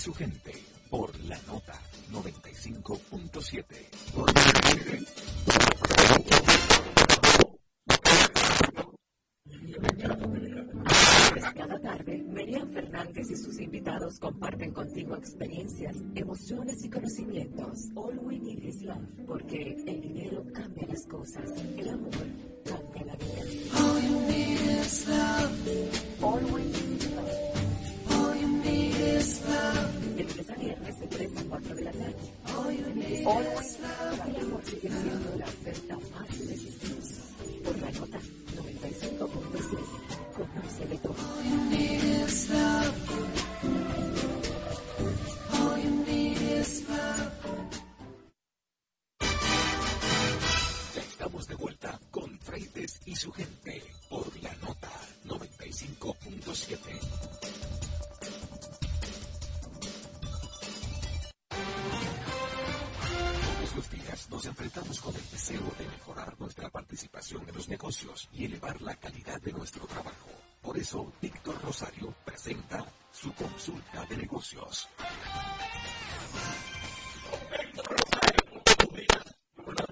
su gente por la nota 95.7. Cada tarde, Miriam Fernández y sus invitados comparten contigo experiencias, emociones y conocimientos. All we need is love, porque el dinero cambia las cosas, el amor cambia la vida. All you need is love. All we need is love. De 3 a 4 de la tarde. Hoy el amor sigue siendo la oferta más irresistible. Por la nota 95.6. Conoce de todo. All you need is love. All you need is love. Ya estamos de vuelta con Freites y su gente por la nota 95.7. nos enfrentamos con el deseo de mejorar nuestra participación en los negocios y elevar la calidad de nuestro trabajo. Por eso, Víctor Rosario presenta su consulta de negocios. Víctor Rosario, buenas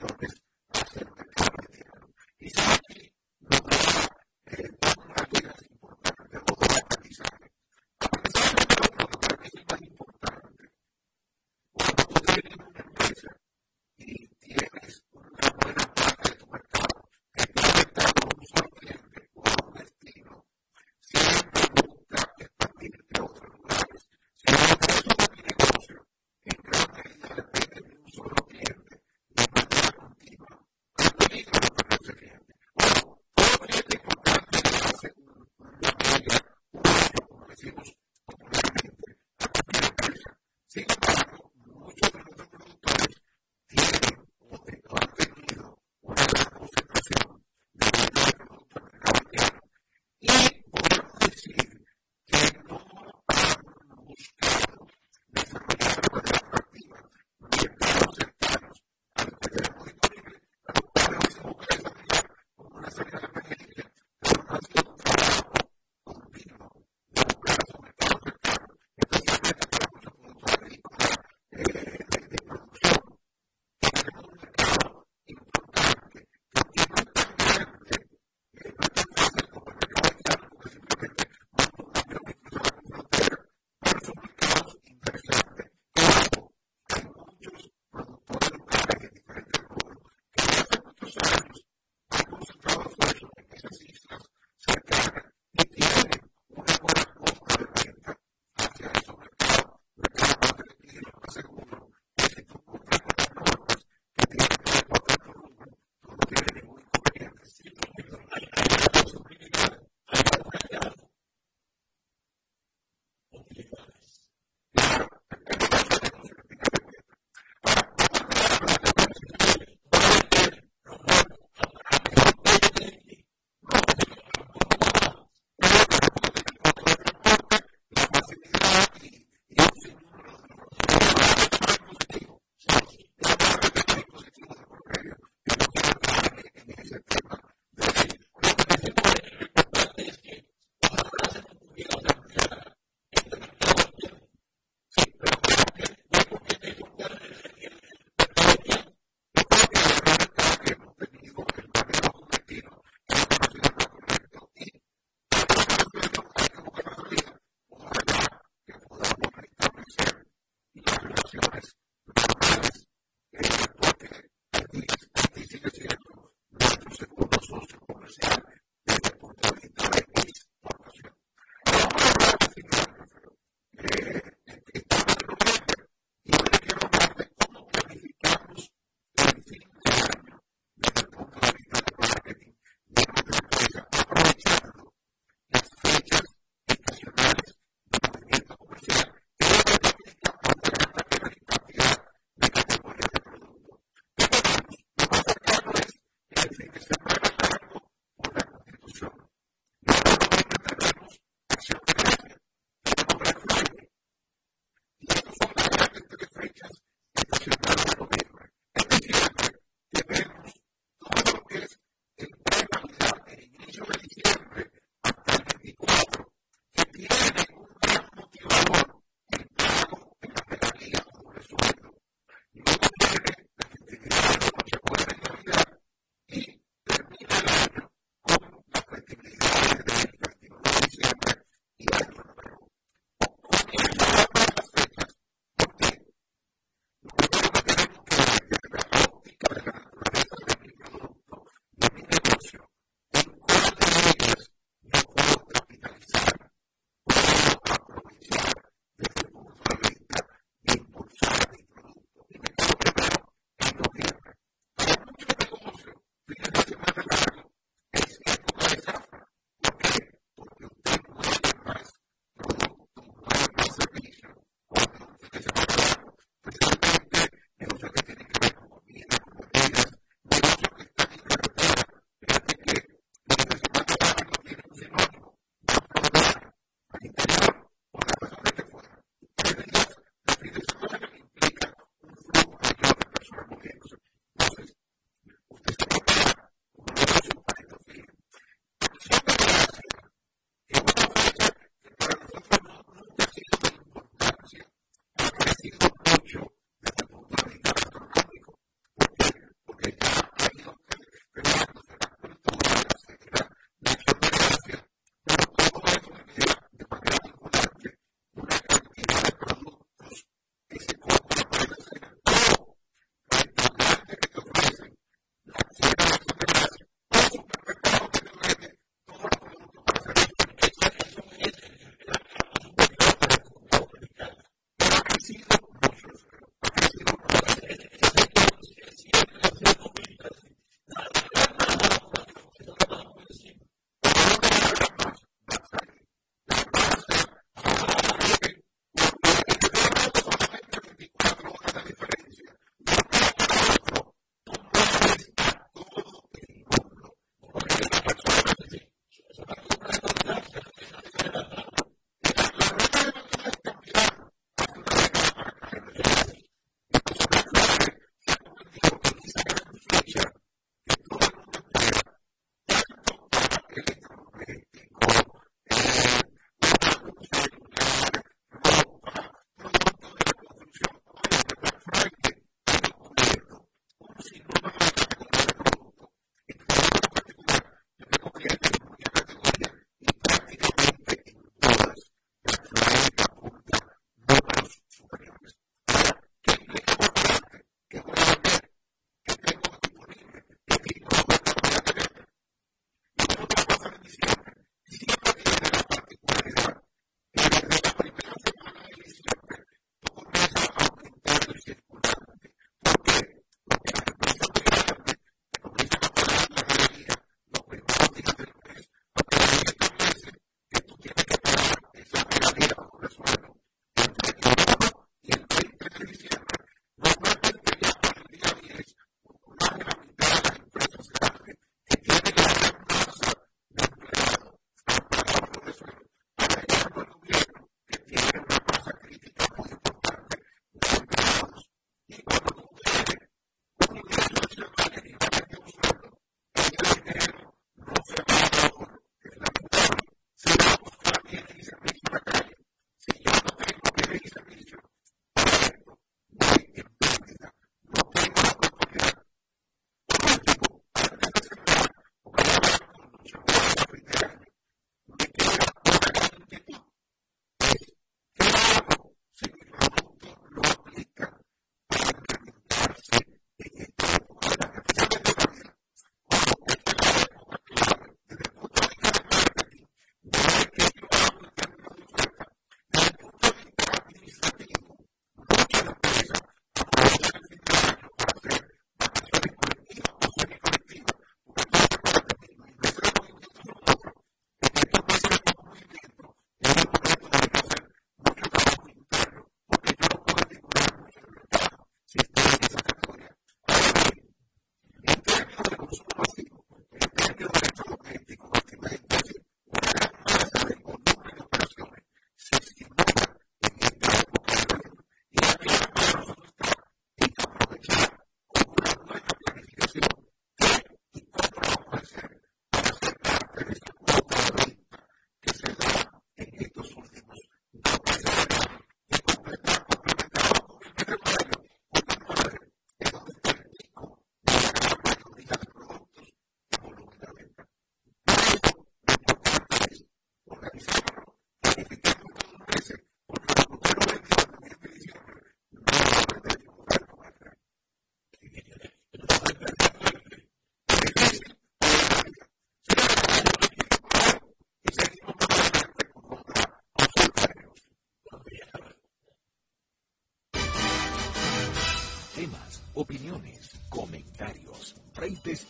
contigo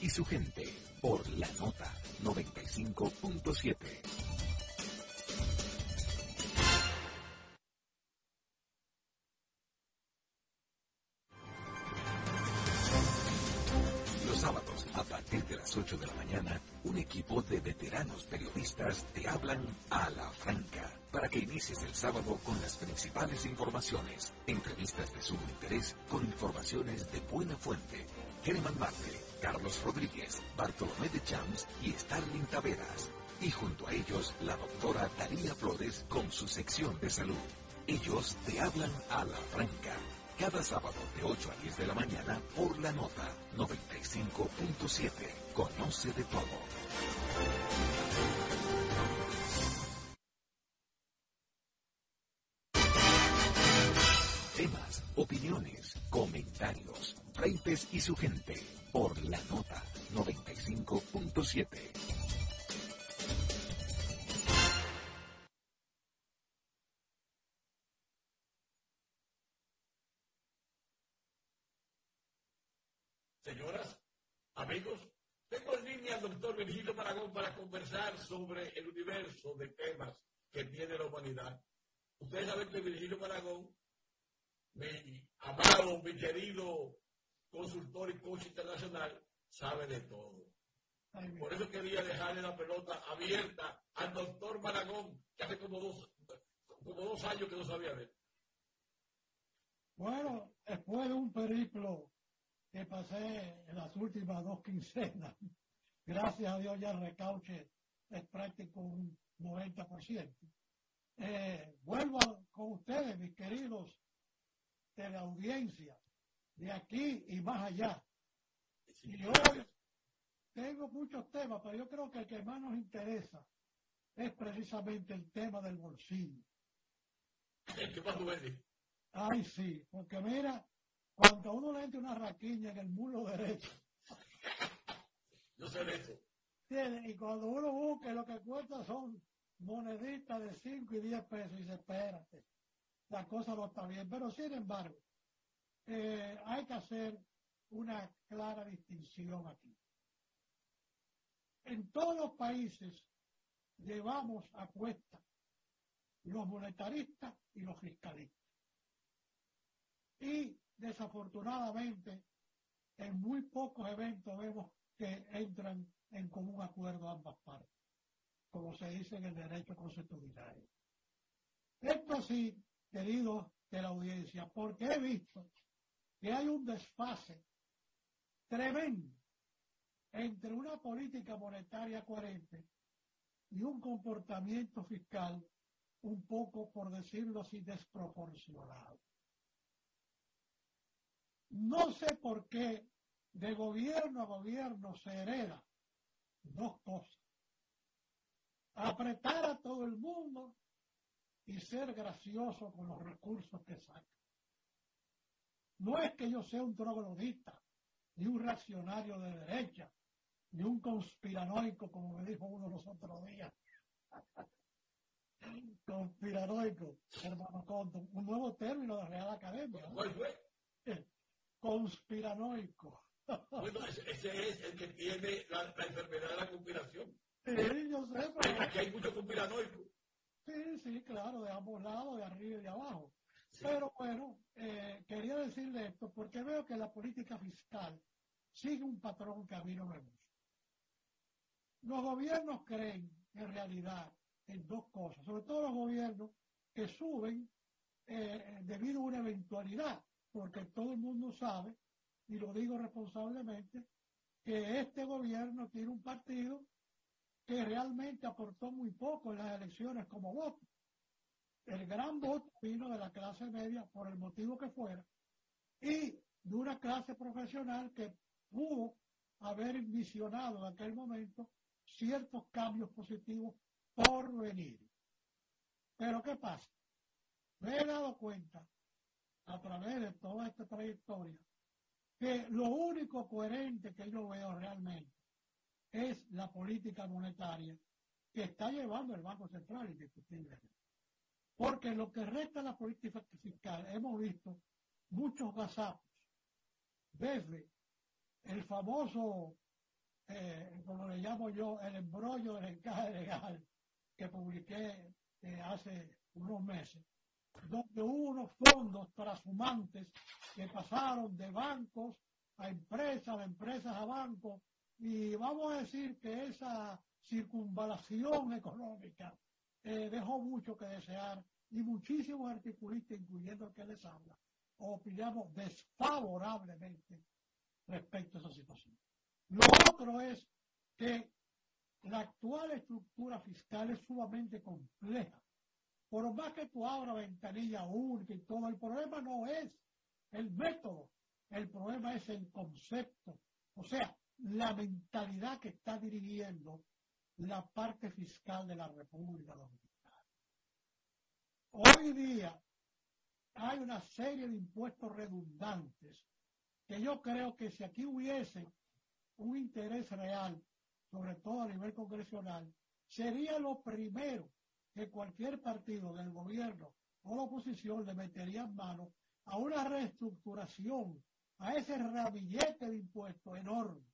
y su gente, por la nota 95.7. Los sábados, a partir de las 8 de la mañana, un equipo de veteranos periodistas te hablan a la franca para que inicies el sábado con las principales informaciones, entrevistas de sumo interés con informaciones de buena fuente. Germán Marte, Carlos Rodríguez, Bartolomé de Champs y Starling Taveras. Y junto a ellos, la doctora Daría Flores con su sección de salud. Ellos te hablan a la franca. Cada sábado de 8 a 10 de la mañana por la nota 95.7. Conoce de todo. Temas, opiniones, comentarios, frentes y su gente por la nota 95.7. Señoras, amigos, tengo en línea al doctor Virgilio Maragón para conversar sobre el universo de temas que tiene la humanidad. Ustedes saben que Virgilio Maragón, mi amado, mi querido consultor y coach internacional, sabe de todo. Por eso quería dejarle la pelota abierta al doctor Maragón, que hace como dos, como dos años que no sabía de él. Bueno, después de un periplo que pasé en las últimas dos quincenas, gracias a Dios ya el recauche es práctico un 90%. Eh, vuelvo con ustedes, mis queridos de la audiencia, de aquí y más allá. Y hoy tengo muchos temas, pero yo creo que el que más nos interesa es precisamente el tema del bolsillo. ¿Qué más duele? Ay, sí, porque mira, cuando uno le entra una raquiña en el mulo derecho, Yo sé de eso. tiene- y cuando uno busca lo que cuesta son moneditas de 5 y 10 pesos y dice, espérate, la cosa no está bien. Pero sin embargo, eh, hay que hacer una clara distinción aquí. En todos los países llevamos a cuesta los monetaristas y los fiscalistas. Y desafortunadamente, en muy pocos eventos vemos que entran en común acuerdo ambas partes, como se dice en el derecho constitucional. Esto sí, queridos de la audiencia, porque he visto que hay un desfase tremendo entre una política monetaria coherente y un comportamiento fiscal un poco, por decirlo así, desproporcionado. No sé por qué de gobierno a gobierno se hereda dos cosas. Apretar a todo el mundo y ser gracioso con los recursos que saca. No es que yo sea un troglodita, ni un reaccionario de derecha, ni un conspiranoico, como me dijo uno los otros días. conspiranoico, hermano Conto, un nuevo término de Real Academia. ¿no? ¿Cuál fue? Conspiranoico. Bueno, ese, ese es el que tiene la, la enfermedad de la conspiración. Sí, yo sé, pero... Aquí hay mucho conspiranoico. Sí, sí, claro, de ambos lados, de arriba y de abajo. Pero bueno, eh, quería decirle esto porque veo que la política fiscal sigue un patrón que a mí no me gusta. Los gobiernos creen en realidad en dos cosas, sobre todo los gobiernos que suben eh, debido a una eventualidad, porque todo el mundo sabe, y lo digo responsablemente, que este gobierno tiene un partido que realmente aportó muy poco en las elecciones como voto. El gran voto vino de la clase media por el motivo que fuera y de una clase profesional que pudo haber visionado en aquel momento ciertos cambios positivos por venir. Pero ¿qué pasa? Me he dado cuenta a través de toda esta trayectoria que lo único coherente que yo veo realmente es la política monetaria que está llevando el Banco Central indiscutiblemente. Porque lo que resta de la política fiscal hemos visto muchos gazapos. Desde el famoso, eh, como le llamo yo, el embrollo del encaje legal que publiqué eh, hace unos meses, donde hubo unos fondos transhumantes que pasaron de bancos a empresas, de empresas a bancos, y vamos a decir que esa circunvalación económica eh, dejó mucho que desear y muchísimos articulistas, incluyendo el que les habla, opinamos desfavorablemente respecto a esa situación. Lo otro es que la actual estructura fiscal es sumamente compleja. Por más que tú abras ventanilla única y todo, el problema no es el método, el problema es el concepto. O sea, la mentalidad que está dirigiendo la parte fiscal de la República Dominicana. Hoy día hay una serie de impuestos redundantes que yo creo que si aquí hubiese un interés real, sobre todo a nivel congresional, sería lo primero que cualquier partido del gobierno o la oposición le metería en mano a una reestructuración, a ese ramillete de impuestos enorme.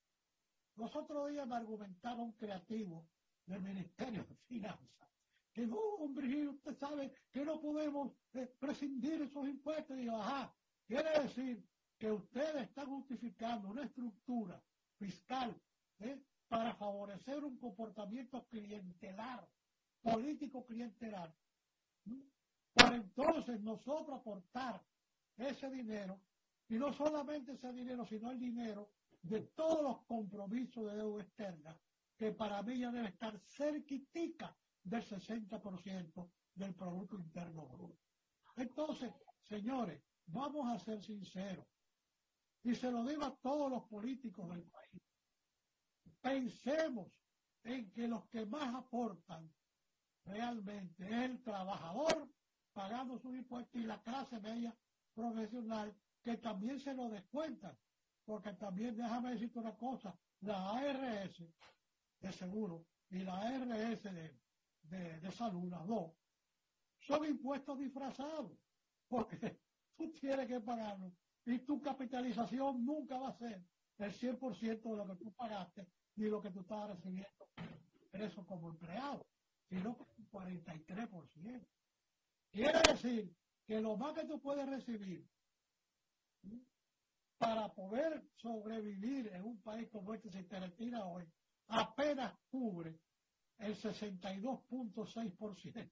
Los otros días me argumentaba un creativo del Ministerio de Finanzas que no, hombre, usted sabe que no podemos eh, prescindir esos impuestos. Y yo, ajá, quiere decir que ustedes están justificando una estructura fiscal ¿eh? para favorecer un comportamiento clientelar, político clientelar, para entonces nosotros aportar ese dinero, y no solamente ese dinero, sino el dinero de todos los compromisos de deuda externa, que para mí ya debe estar cerquitica del 60% del Producto Interno Bruto. Entonces, señores, vamos a ser sinceros, y se lo digo a todos los políticos del país, pensemos en que los que más aportan realmente es el trabajador pagando sus impuestos y la clase media profesional que también se lo descuentan. Porque también, déjame decirte una cosa, la ARS de seguro y la ARS de, de salud, las dos, son impuestos disfrazados. Porque tú tienes que pagarlo y tu capitalización nunca va a ser el 100% de lo que tú pagaste ni lo que tú estabas recibiendo eso como empleado, sino un 43%. Quiere decir que lo más que tú puedes recibir para poder sobrevivir en un país como este, si te retira hoy, apenas cubre el 62.6%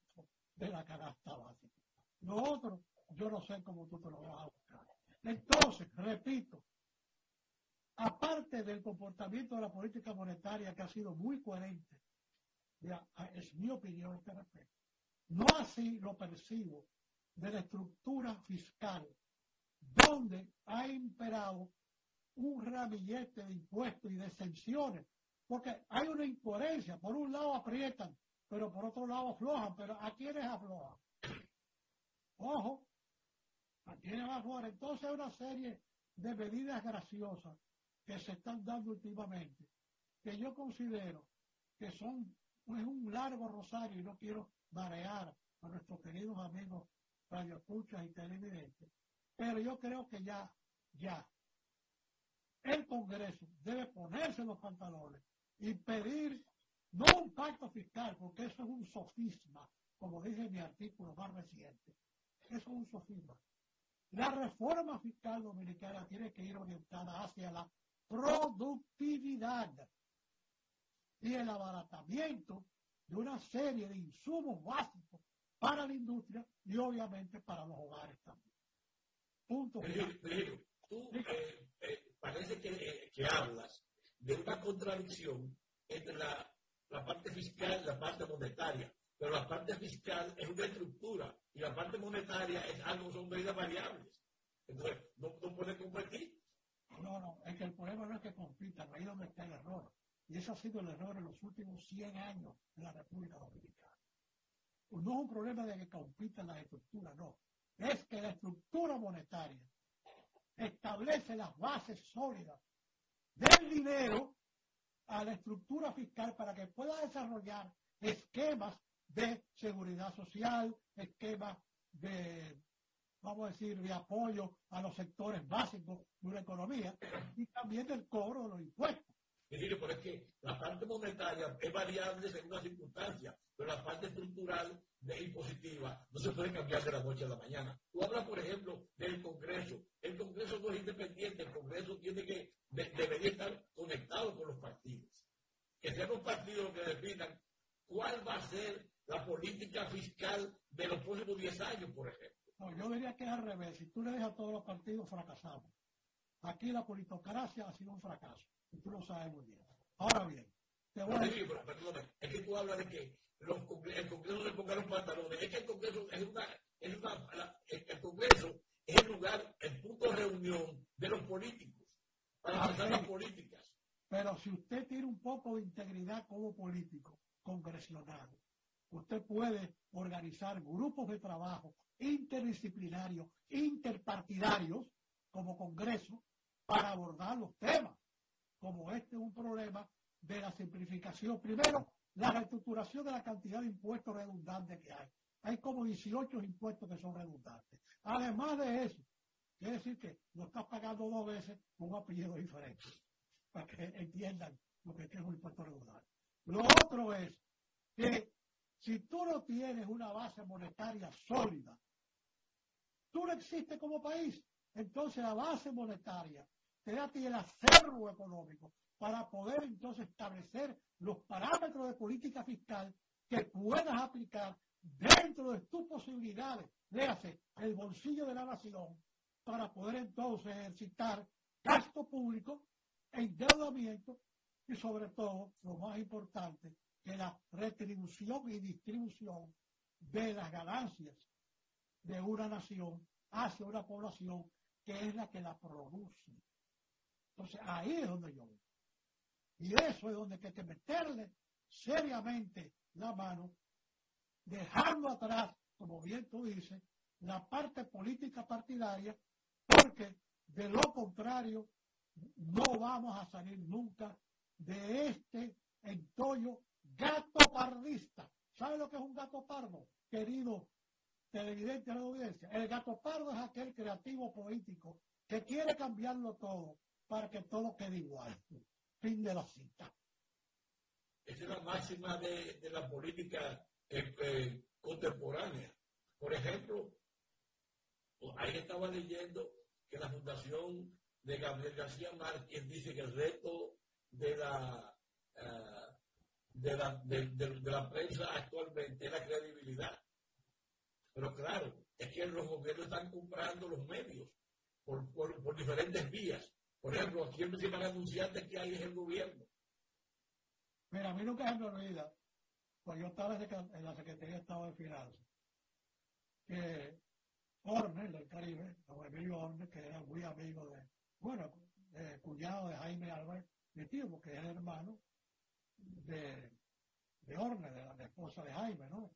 de la canasta básica. Lo otro, yo no sé cómo tú te lo vas a buscar. Entonces, repito, aparte del comportamiento de la política monetaria que ha sido muy coherente, ya, es mi opinión este respecto, no así lo percibo de la estructura fiscal, donde ha imperado un ramillete de impuestos y de exenciones, porque hay una incoherencia, por un lado aprietan, pero por otro lado aflojan, pero ¿a quiénes aflojan? Ojo, ¿a quiénes aflojan? Entonces una serie de medidas graciosas que se están dando últimamente, que yo considero que son es un largo rosario y no quiero marear a nuestros queridos amigos radioescuchas y televidentes, pero yo creo que ya, ya, el Congreso debe ponerse los pantalones y pedir no un pacto fiscal, porque eso es un sofisma, como dice mi artículo más reciente. Eso es un sofisma. La reforma fiscal dominicana tiene que ir orientada hacia la productividad y el abaratamiento de una serie de insumos básicos para la industria y obviamente para los hogares también. Punto. Pero, tú eh, eh, parece que, eh, que, hablas de una contradicción entre la, la parte fiscal y la parte monetaria. Pero la parte fiscal es una estructura y la parte monetaria es algo, son medidas variables. Entonces, no, no puede competir. No, no, es que el problema no es que compitan, ahí es donde está el error. Y ese ha sido el error en los últimos 100 años en la República Dominicana. Pues no es un problema de que compitan las estructuras, no. Es que la estructura monetaria establece las bases sólidas del dinero a la estructura fiscal para que pueda desarrollar esquemas de seguridad social, esquemas de vamos a decir, de apoyo a los sectores básicos de una economía y también del cobro de los impuestos. Pero es que la parte monetaria es variable según las circunstancias, pero la parte estructural de impositiva no se puede cambiar de la noche a la mañana. Tú hablas, por ejemplo, del Congreso. El Congreso no es independiente, el Congreso tiene que, debería estar conectado con los partidos. Que sean los partidos los que definan cuál va a ser la política fiscal de los próximos 10 años, por ejemplo. No, yo diría que es al revés. Si tú le dejas a todos los partidos fracasados. Aquí la politocracia ha sido un fracaso. Y tú lo sabes muy bien. Ahora bien, te voy a decir... es que tú hablas de que los, el Congreso se ponga los pantalones. Es que el Congreso es una... Es una el Congreso es el lugar, el punto de reunión de los políticos para hacer las políticas. Pero si usted tiene un poco de integridad como político, congresional, usted puede organizar grupos de trabajo interdisciplinarios, interpartidarios, como Congreso, para abordar los temas, como este es un problema de la simplificación. Primero, la reestructuración de la cantidad de impuestos redundantes que hay. Hay como 18 impuestos que son redundantes. Además de eso, quiere decir que lo estás pagando dos veces un apellido diferente, para que entiendan lo que es un impuesto redundante. Lo otro es que si tú no tienes una base monetaria sólida, tú no existes como país. Entonces la base monetaria te el acervo económico para poder entonces establecer los parámetros de política fiscal que puedas aplicar dentro de tus posibilidades, léase, el bolsillo de la nación, para poder entonces ejercitar gasto público, endeudamiento y sobre todo, lo más importante, que la retribución y distribución de las ganancias de una nación hacia una población que es la que la produce. Entonces ahí es donde yo voy. Y eso es donde hay que meterle seriamente la mano, dejando atrás, como bien tú dices, la parte política partidaria, porque de lo contrario no vamos a salir nunca de este entollo gato pardista. ¿Sabe lo que es un gato pardo, querido televidente de la audiencia? El gato pardo es aquel creativo político que quiere cambiarlo todo para que todo quede igual. Fin de la cita. Esa es la máxima de, la política eh, eh, contemporánea. Por ejemplo, ahí estaba leyendo que la fundación de Gabriel García Márquez dice que el reto de la eh, de la, de, la prensa actualmente es la credibilidad. Pero claro, es que los gobiernos están comprando los medios por, por, diferentes vías. Por ejemplo, aquí el principal anunciante que hay es el gobierno. Mira, a mí nunca se me olvida, cuando yo estaba en la Secretaría de Estado de Finanzas, que Horner del Caribe, don Emilio Horner, que era muy amigo de, bueno, cuñado de Jaime Álvarez, mi tío, porque es hermano, de, de Orne, de la, esposa de Jaime, ¿no?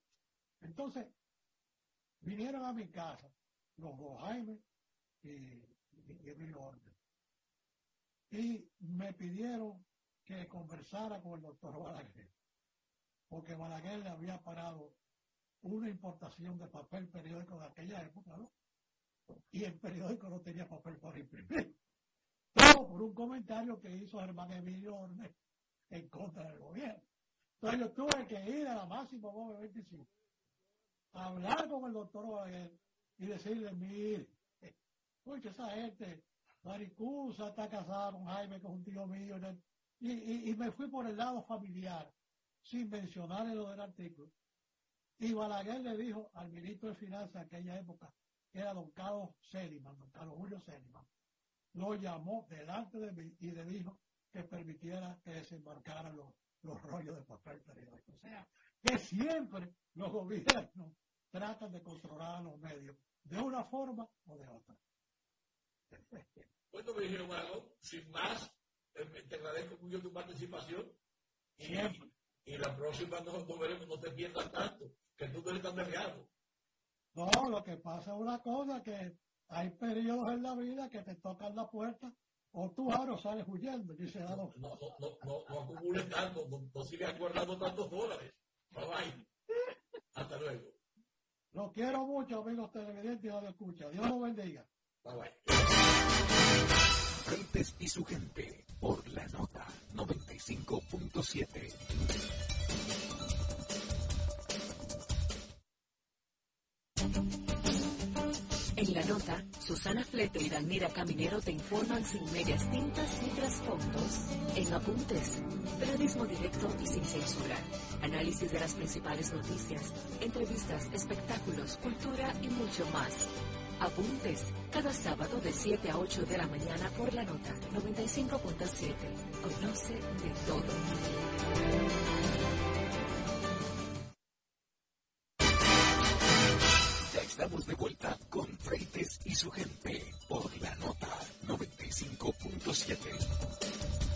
Entonces, vinieron a mi casa los dos, Jaime y, y, Emilio Orne. Y me pidieron que conversara con el doctor Balaguer, porque Balaguer le había parado una importación de papel periódico de aquella época, ¿no? Y el periódico no tenía papel para imprimir. Todo por un comentario que hizo Germán Emilio Orne en contra del gobierno. Entonces yo tuve que ir a la máxima 25 a hablar con el doctor Balaguer y decirle, mire, escucha esa gente, Maricusa está casada con Jaime, con un tío mío, y, y, me fui por el lado familiar, sin mencionar lo del artículo. Y Balaguer le dijo al ministro de Finanzas de aquella época, que era don Carlos Seliman, don Carlos Julio Seliman, lo llamó delante de mí y le dijo, que permitiera que desembarcaran los, los rollos de papel periódico. O sea, que siempre los gobiernos tratan de controlar a los medios de una forma o de otra. Bueno, me dijeron algo, sin más, eh, te agradezco mucho tu participación. Y, y la próxima nosotros veremos, no te pierdas tanto, que tú no eres tan delgado. No, lo que pasa es una cosa que hay periodos en la vida que te tocan la puerta o tú ahora sales huyendo, dice No, no, no, no, no acumules tanto, no, no sigas guardando tantos dólares. Bye bye. Hasta luego. Lo quiero mucho, amigos televidentes y radio escucha. Dios los bendiga. Bye bye. Freites y su gente por la nota 95.7. En la nota, Susana Flete y Danira Caminero te informan sin medias tintas ni trasfondos. En Apuntes, periodismo directo y sin censura. Análisis de las principales noticias, entrevistas, espectáculos, cultura y mucho más. Apuntes, cada sábado de 7 a 8 de la mañana por la nota 95.7. Conoce de todo. Ya estamos de vuelta con Freites y su gente por la nota 95.7.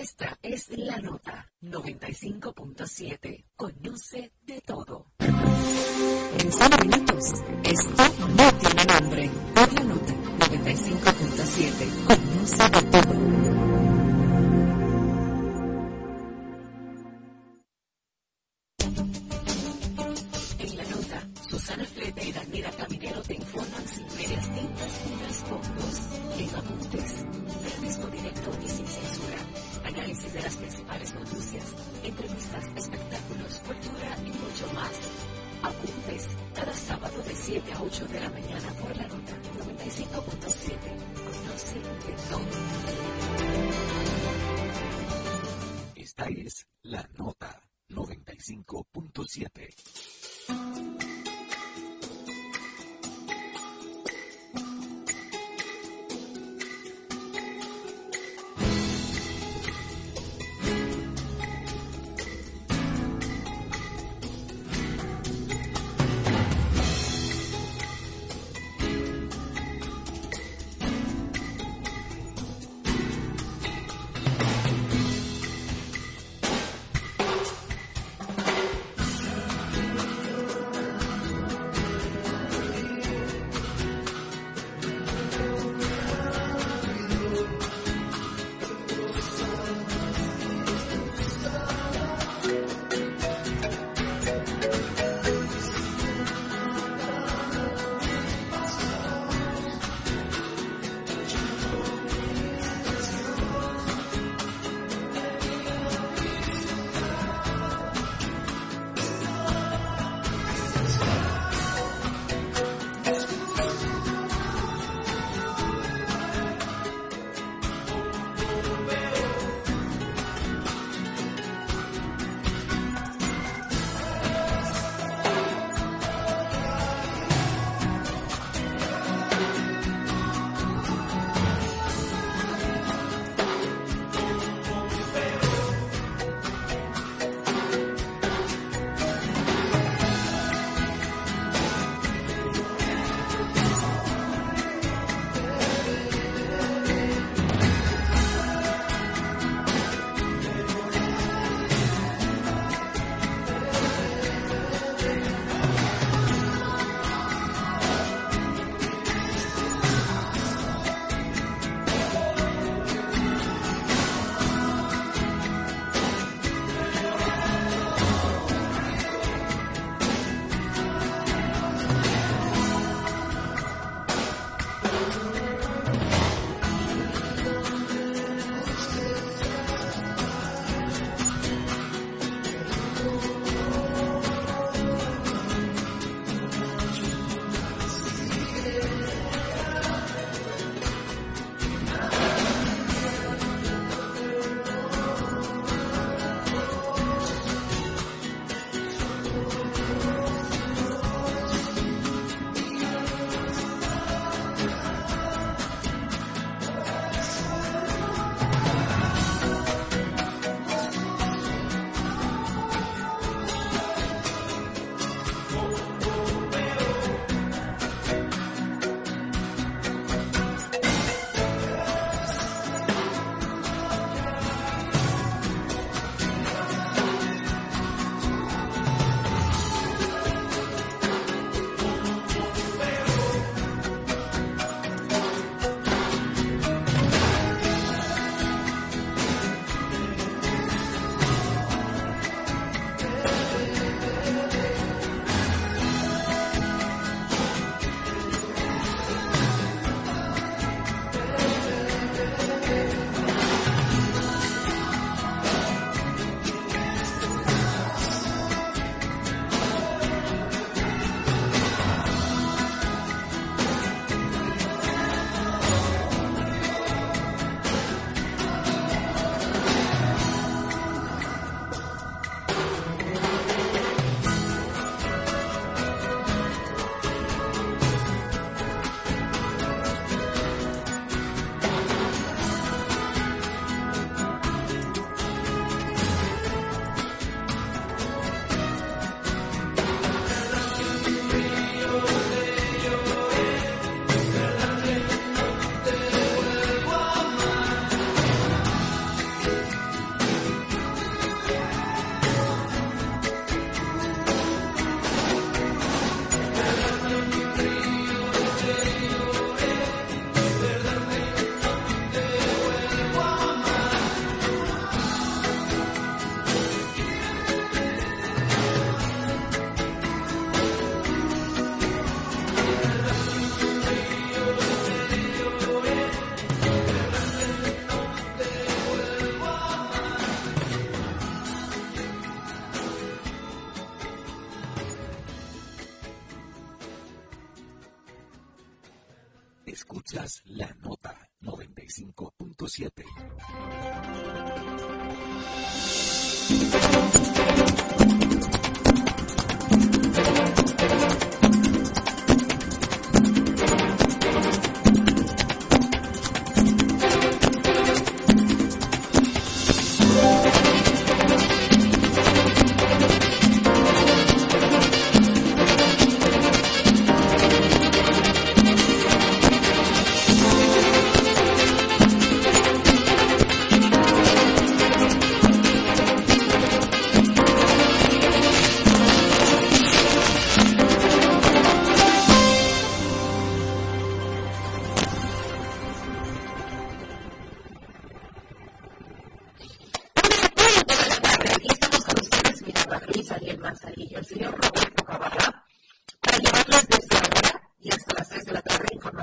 Esta es la nota 95.7. Conoce de todo. En 100 minutos, esto no tiene nombre. Por la nota 95.7. Conoce de todo. principales noticias, entrevistas, espectáculos, cultura y mucho más. Apuntes cada sábado de 7 a 8 de la mañana por la nota 95.7. Conoce de todo. Esta es la nota 95.7.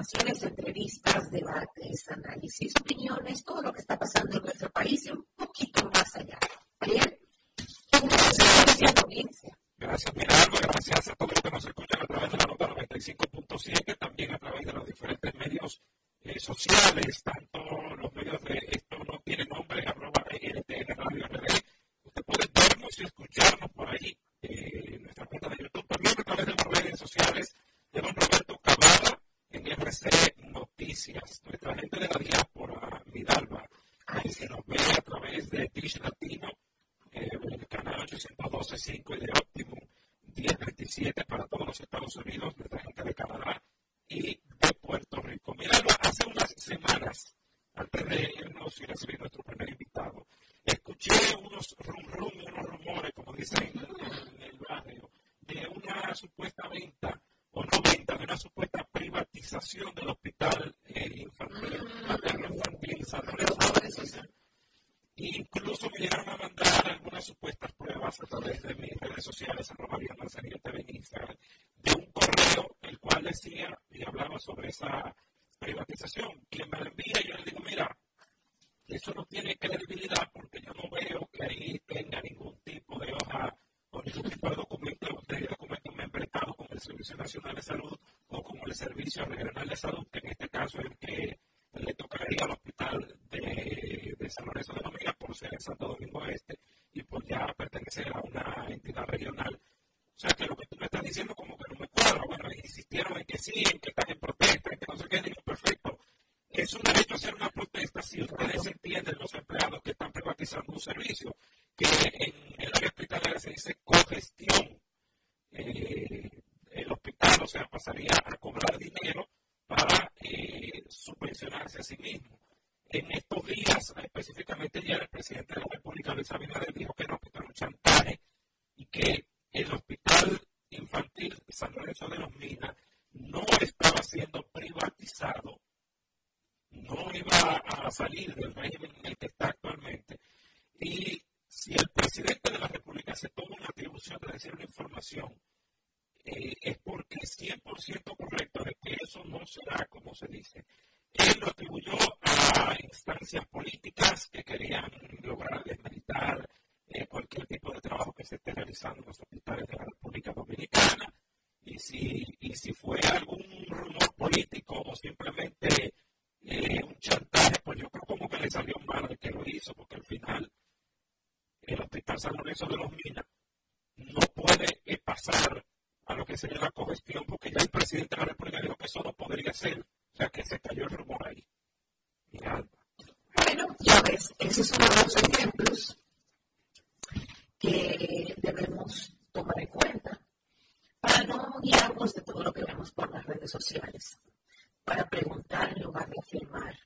informaciones, entrevistas, debates, análisis, opiniones, todo lo que está pasando en nuestro país y un poquito más allá. Bien, gracias, audiencia. Gracias, Mirardo, gracias interesado cuestionarse a sí mismo. En estos días, específicamente ya el presidente de la República, Luis Abinader, dijo que no, que era un chantaje y que el hospital infantil San Lorenzo de los Minas no estaba siendo privatizado, no iba a salir del régimen en el que está actualmente. Y si el presidente de la República se toma una atribución de decir una información, eh, es porque es 100% correcto de que eso no será como se dice. Él lo atribuyó a instancias políticas que querían lograr desmeritar eh, cualquier tipo de trabajo que se esté realizando en los hospitales de la República Dominicana. Y si, y si fue algún rumor político o simplemente eh, un chantaje, pues yo creo como que le salió mal de que lo hizo, porque al final el Hospital San Lorenzo de los Minas no puede eh, pasar a lo que sería la cogestión, porque ya el presidente de la República dijo que eso no podría ser sea que se cayó el rumor ahí. Bueno, ya ves, esos son los ejemplos que debemos tomar en cuenta para no guiarnos de todo lo que vemos por las redes sociales, para preguntar en lugar de afirmar,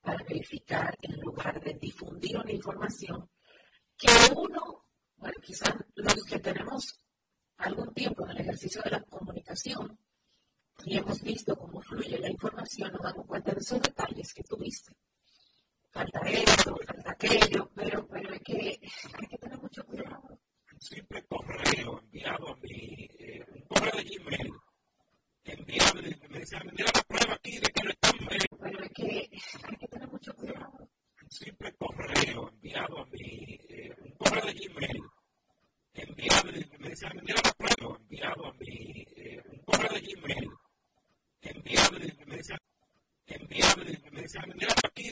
para verificar en lugar de difundir una información que uno, bueno, quizás los que tenemos algún tiempo en el ejercicio de la comunicación, y hemos visto cómo fluye la información, nos damos cuenta de esos detalles que tuviste. Falta esto, falta aquello, pero, pero hay, que, hay que tener mucho cuidado. Siempre correo enviado a mi eh, correo de Gmail enviado, me decían, mira la prueba aquí de que no están Pero hay que, hay que tener mucho cuidado. Siempre correo enviado a mi eh, correo de Gmail enviado, me decían, mira la prueba enviado a mi eh, correo de Gmail enviable desde el primer examen, enviable desde aquí,